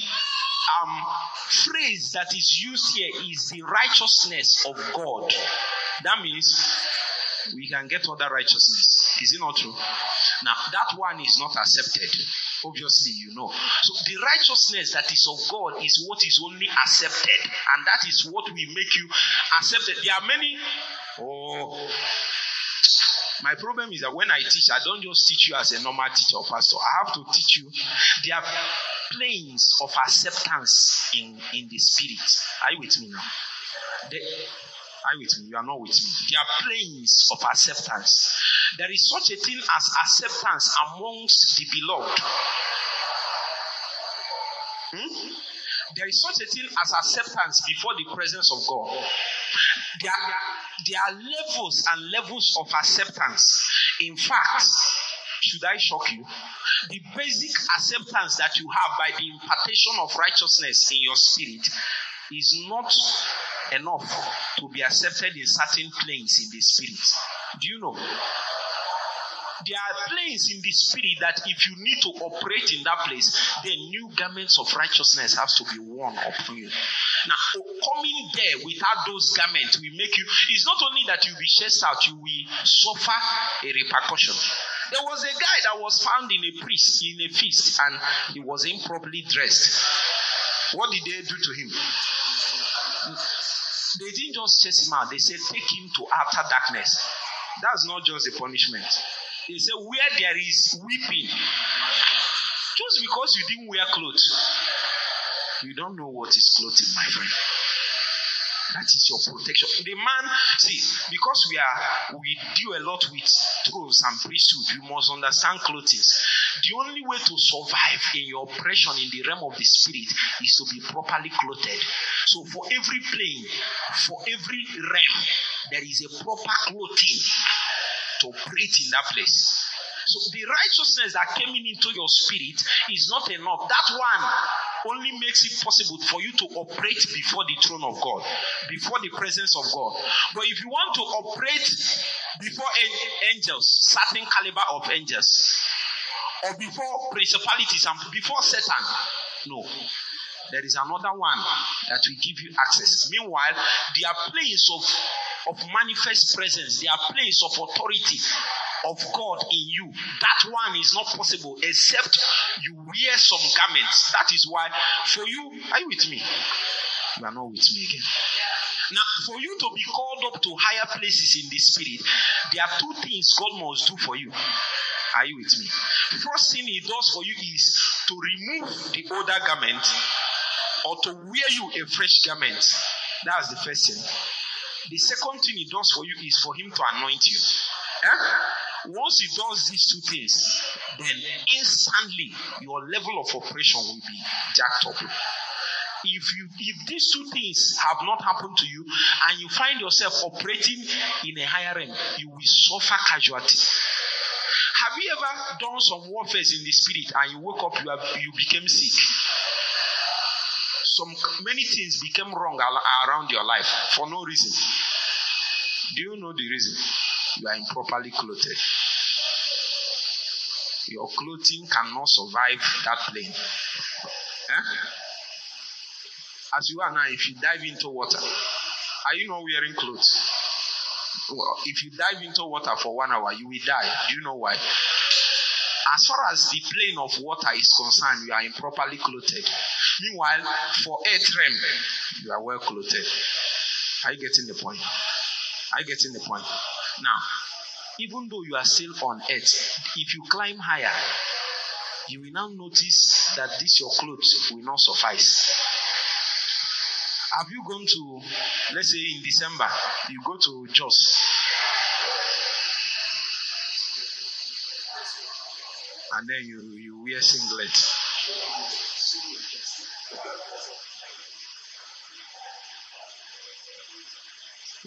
um, phrase that is used here is the righteousness of God. That means we can get other righteousness. Is it not true? Now, that one is not accepted. Obviously, you know. So, the righteousness that is of God is what is only accepted, and that is what will make you accepted. There are many. Oh, my problem is that when I teach, I don't just teach you as a normal teacher or pastor. I have to teach you. There are planes of acceptance in, in the spirit. Are you with me now? Are you with me? You are not with me. There are planes of acceptance. There is such a thing as acceptance amongst the beloved. Hmm? There is such a thing as acceptance before the presence of God. There are, there are levels and levels of acceptance. In fact, should I shock you? The basic acceptance that you have by the impartation of righteousness in your spirit is not enough to be accepted in certain planes in the spirit. Do you know? There are places in the spirit that if you need to operate in that place, then new garments of righteousness has to be worn upon you. Now, coming there without those garments will make you, it's not only that you'll be chased out, you will suffer a repercussion. There was a guy that was found in a priest in a feast and he was improperly dressed. What did they do to him? They didn't just chase him out, they said, take him to outer darkness. That's not just a punishment. They say, where there is weeping, just because you didn't wear clothes, you don't know what is clothing, my friend. That is your protection. The man, see, because we are we deal a lot with thrones and priesthood, you must understand clothing. The only way to survive in your oppression in the realm of the spirit is to be properly clothed. So for every plane, for every realm, there is a proper clothing to operate in that place. So the righteousness that came in into your spirit is not enough. That one only makes it possible for you to operate before the throne of God, before the presence of God. But if you want to operate before angels, certain caliber of angels, or before principalities and before Satan, no. There is another one that will give you access. Meanwhile, there are places of, of manifest presence, there are places of authority of God in you. That one is not possible except you wear some garments. That is why, for you, are you with me? You are not with me again. Now, for you to be called up to higher places in the spirit, there are two things God must do for you. Are you with me? First thing He does for you is to remove the older garment or to wear you a fresh garment. That's the first thing. The second thing He does for you is for Him to anoint you. Eh? Once he does these two things, then instantly your level of operation will be jacked up. If you if these two things have not happened to you and you find yourself operating in a higher realm, you will suffer casualty. Have you ever done some warfare in the spirit and you woke up, you, have, you became sick? Some many things became wrong around your life for no reason. Do you know the reason? you are improperly clothed. Your clothing cannot survive that plane. Eh? As you are now, if you dive into water, are you not wearing clothes? Well, if you dive into water for one hour, you will die. Do you know why? As far as the plane of water is concerned, you are improperly clothed. Meanwhile, for earth realm, you are well clothed. Are you getting the point? Are you getting the point? Now, even though you are still on earth, if you climb higher, you will now notice that this your clothes will not suffice. Have you gone to, let's say in December, you go to Jos, and then you, you wear singlet.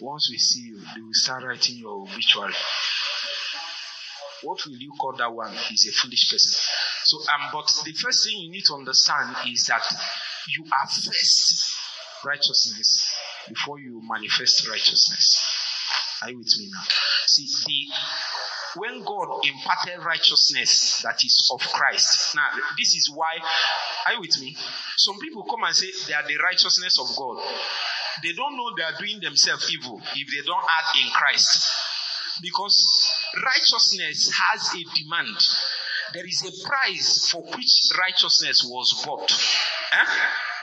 Once we see you, they will start writing your obituary. What will you call that one? He's a foolish person. So, um, but the first thing you need to understand is that you are first righteousness before you manifest righteousness. Are you with me now? See, the when God imparted righteousness that is of Christ. Now, this is why, are you with me? Some people come and say they are the righteousness of God. They don't know they are doing themselves evil if they don't act in Christ. Because righteousness has a demand. There is a price for which righteousness was bought. Eh?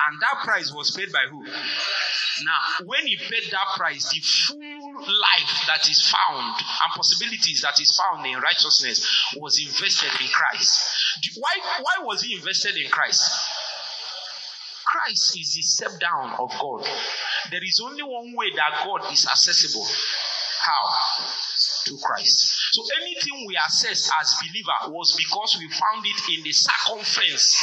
And that price was paid by who? Now, when he paid that price, the full life that is found and possibilities that is found in righteousness was invested in Christ. Why, why was he invested in Christ? Christ is the step down of God. There is only one way that God is accessible. How? To Christ. So anything we access as believer was because we found it in the circumference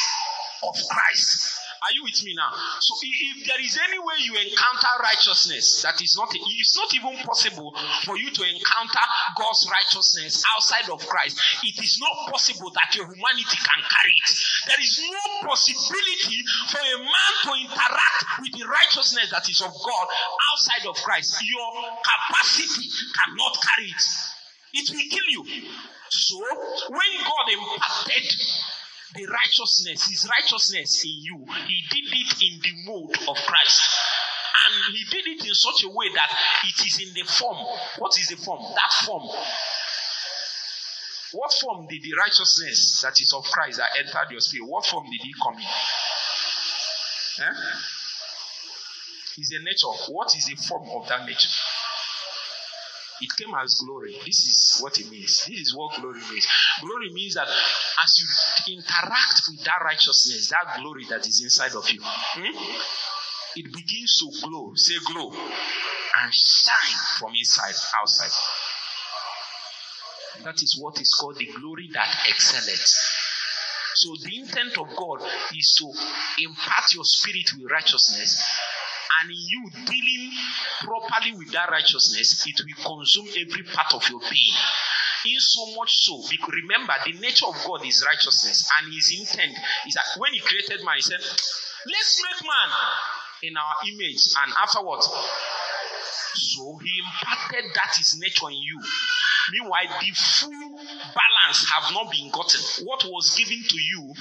of Christ. Are you with me now? So if there is any way you encounter righteousness that is not, it's not even possible for you to encounter God's righteousness outside of Christ. It is not possible that your humanity can carry it. There is no possibility for a man to interact with the righteousness that is of God outside of Christ. Your capacity cannot carry it. It will kill you. So when God imparted the righteousness, his righteousness in you, he did it in the mode of Christ. And he did it in such a way that it is in the form. What is the form? That form. What form did the righteousness that is of Christ that entered your spirit? What form did he come in? Eh? Is a nature. What is the form of that nature? It came as glory. This is what it means. This is what glory means. Glory means that as you interact with that righteousness, that glory that is inside of you, hmm, it begins to glow. Say glow. And shine from inside, outside. That is what is called the glory that excelleth. So the intent of God is to impart your spirit with righteousness and you dealing properly with that righteousness, it will consume every part of your being. In so much so, because remember, the nature of God is righteousness, and His intent is that when He created man, He said, Let's make man in our image, and afterwards, so He imparted that His nature in you. Meanwhile, the full balance have not been gotten. What was given to you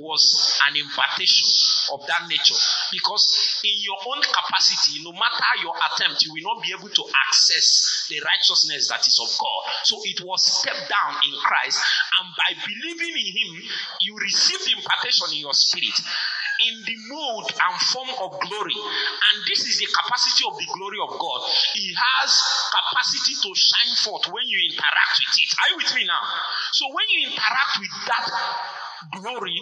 was an impartation of that nature. Because in your own capacity, no matter your attempt, you will not be able to access the righteousness that is of God. So it was stepped down in Christ, and by believing in Him, you receive the impartation in your spirit in the mode and form of glory. And this is the capacity of the glory of God. He has capacity to shine forth when you interact with it. Are you with me now? So when you interact with that glory,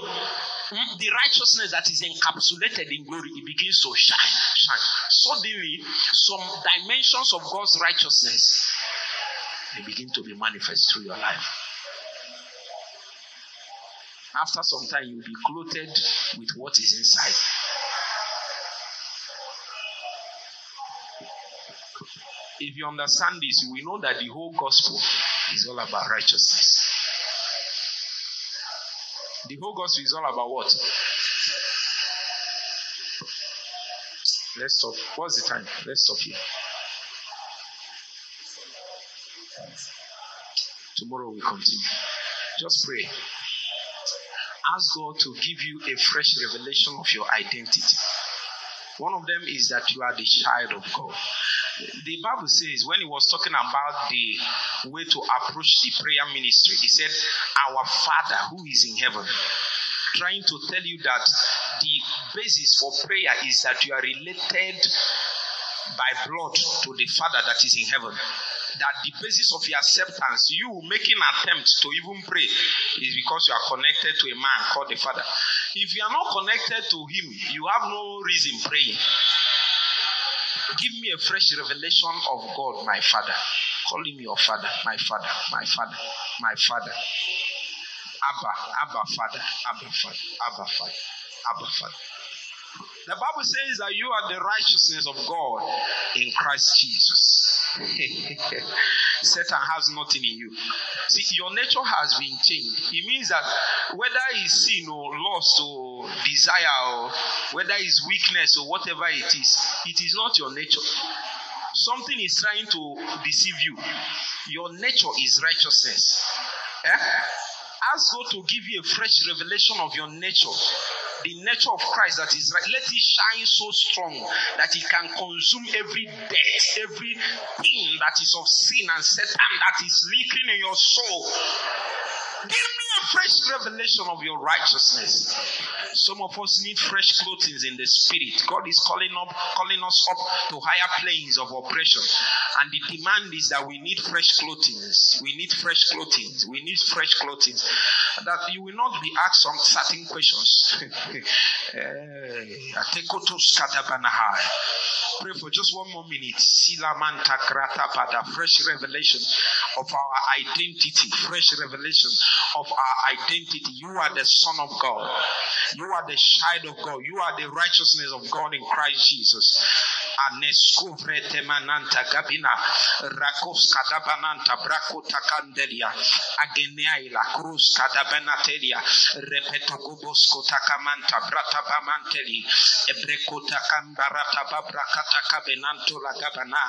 hmm, the righteousness that is encapsulated in glory, it begins to shine, shine. Suddenly, some dimensions of God's righteousness they begin to be manifest through your life. After some time, you'll be clothed with what is inside. If you understand this, you will know that the whole gospel is all about righteousness. The whole gospel is all about what? Let's stop. What's the time? Let's stop here. Tomorrow we continue. Just pray. Ask God to give you a fresh revelation of your identity. One of them is that you are the child of God. The Bible says when he was talking about the way to approach the prayer ministry, he said, Our Father who is in heaven. Trying to tell you that the basis for prayer is that you are related by blood to the Father that is in heaven that the basis of your acceptance, you making attempt to even pray, is because you are connected to a man called the Father. If you are not connected to him, you have no reason praying. Give me a fresh revelation of God, my Father. Call him your Father, my Father, my Father, my Father. Abba, Abba, Father, Abba, Father, Abba, Father, Abba, Father. The Bible says that you are the righteousness of God in Christ Jesus. Satan has nothing in you. See, your nature has been changed. It means that whether it's sin or lust or desire or whether it's weakness or whatever it is, it is not your nature. Something is trying to deceive you. Your nature is righteousness. Eh? Ask God to give you a fresh revelation of your nature the nature of Christ that is right, let it shine so strong that it can consume every death, every thing that is of sin and Satan that is leaking in your soul. Give me fresh revelation of your righteousness. Some of us need fresh clothing in the spirit. God is calling up, calling us up to higher planes of oppression. And the demand is that we need fresh clothing. We need fresh clothing. We need fresh clothing. That you will not be asked some certain questions. Eh, Pray for just one more minute. Silamanta krata fresh revelation of our identity. Fresh revelation of our identity. You are the Son of God. You are the child of God. You are the righteousness of God in Christ Jesus. Anescuvre temananta gabina. Rakowska dabananta brakota candelia. Ageneaila cruzca dabanatelia. Repeto gobosco tacamanta brata pamanteli bamanteli. Ebrecota cambarata babrakata cabenanto la gabana.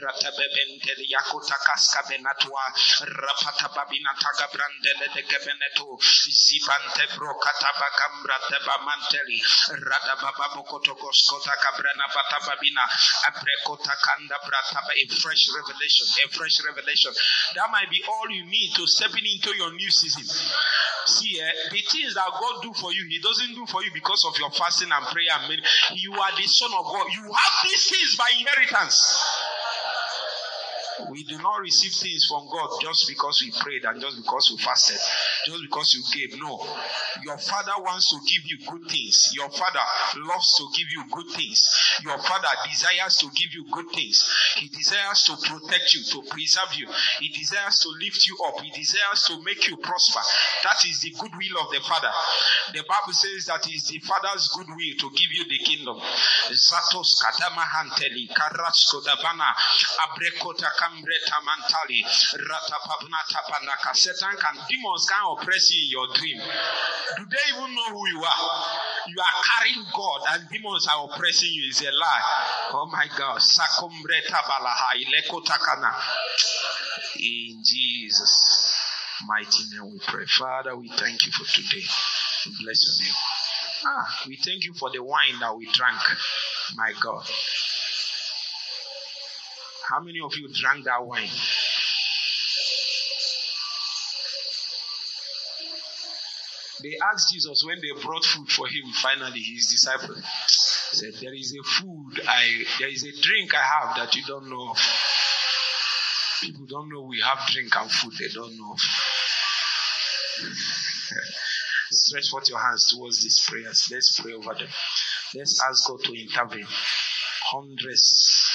Ratabebendelia cota casca benatua. Rapata babinata gabrandele de gabeneto. Zibante brocata bacambra de bamanteli. Radabababocotogoscota cabrana batababina a fresh revelation. A fresh revelation. That might be all you need to stepping into your new season. See, eh, the things that God do for you, He doesn't do for you because of your fasting and prayer. And you are the son of God. You have these things by inheritance. We do not receive things from God just because we prayed and just because we fasted, just because you gave. No. Your father wants to give you good things. Your father loves to give you good things. Your father desires to give you good things. He desires to protect you, to preserve you. He desires to lift you up. He desires to make you prosper. That is the goodwill of the father. The Bible says that is the father's goodwill to give you the kingdom. Zatos kadama hanteli karasko abrekota kambreta mantali ratapabnata panaka. Satan can demons in your dream. Do they even know who you are? You are carrying God and demons are oppressing you. Is a lie. Oh my God. In Jesus' mighty name we pray. Father, we thank you for today. We bless your name. Ah, we thank you for the wine that we drank. My God. How many of you drank that wine? They asked Jesus when they brought food for him, finally, his disciples said, There is a food I there is a drink I have that you don't know. People don't know we have drink and food they don't know. Stretch forth your hands towards these prayers. Let's pray over them. Let's ask God to intervene. Hundreds,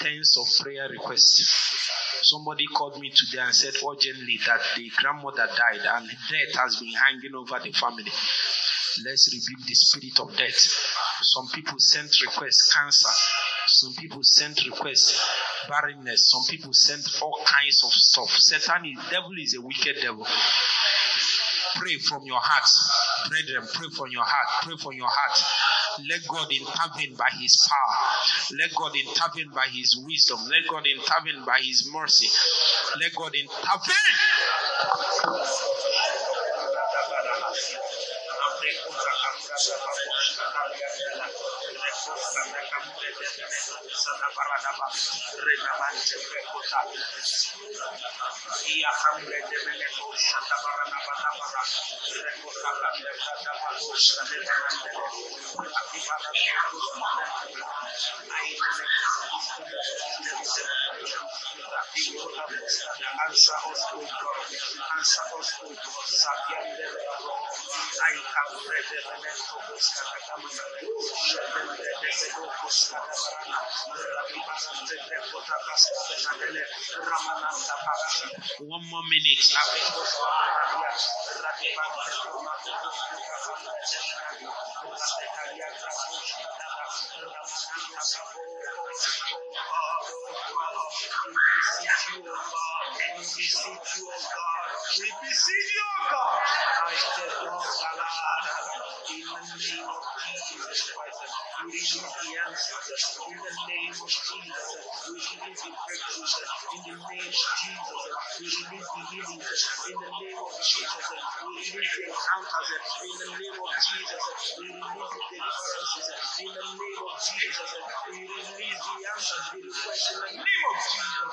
tens of prayer requests. Somebody called me today and said urgently that the grandmother died and death has been hanging over the family. Let's rebuke the spirit of death. Some people sent requests, cancer. Some people sent requests, barrenness. Some people sent all kinds of stuff. Satan is devil is a wicked devil. Pray from your heart. Brethren, pray from your heart. Pray from your heart. Let God intervene by His power. Let God intervene by His wisdom. Let God intervene by His mercy. Let God intervene. Santa Camulete, Santa Paranaba, y a Santa Paranaba, la de la la Rebesego One more minute. We beseech you, O God. I said, oh, in the name of Jesus Christ, we release the answers. In the name of Jesus, we release the breakthroughs. In the name of Jesus, we release the healings. In the name of Jesus, we release the encounters. In the name of Jesus, we release the deliverances. In the name of Jesus, we release the answers, the requests. In the name of Jesus,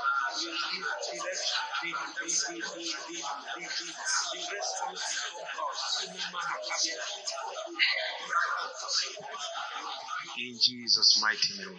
in In Jesus' mighty name,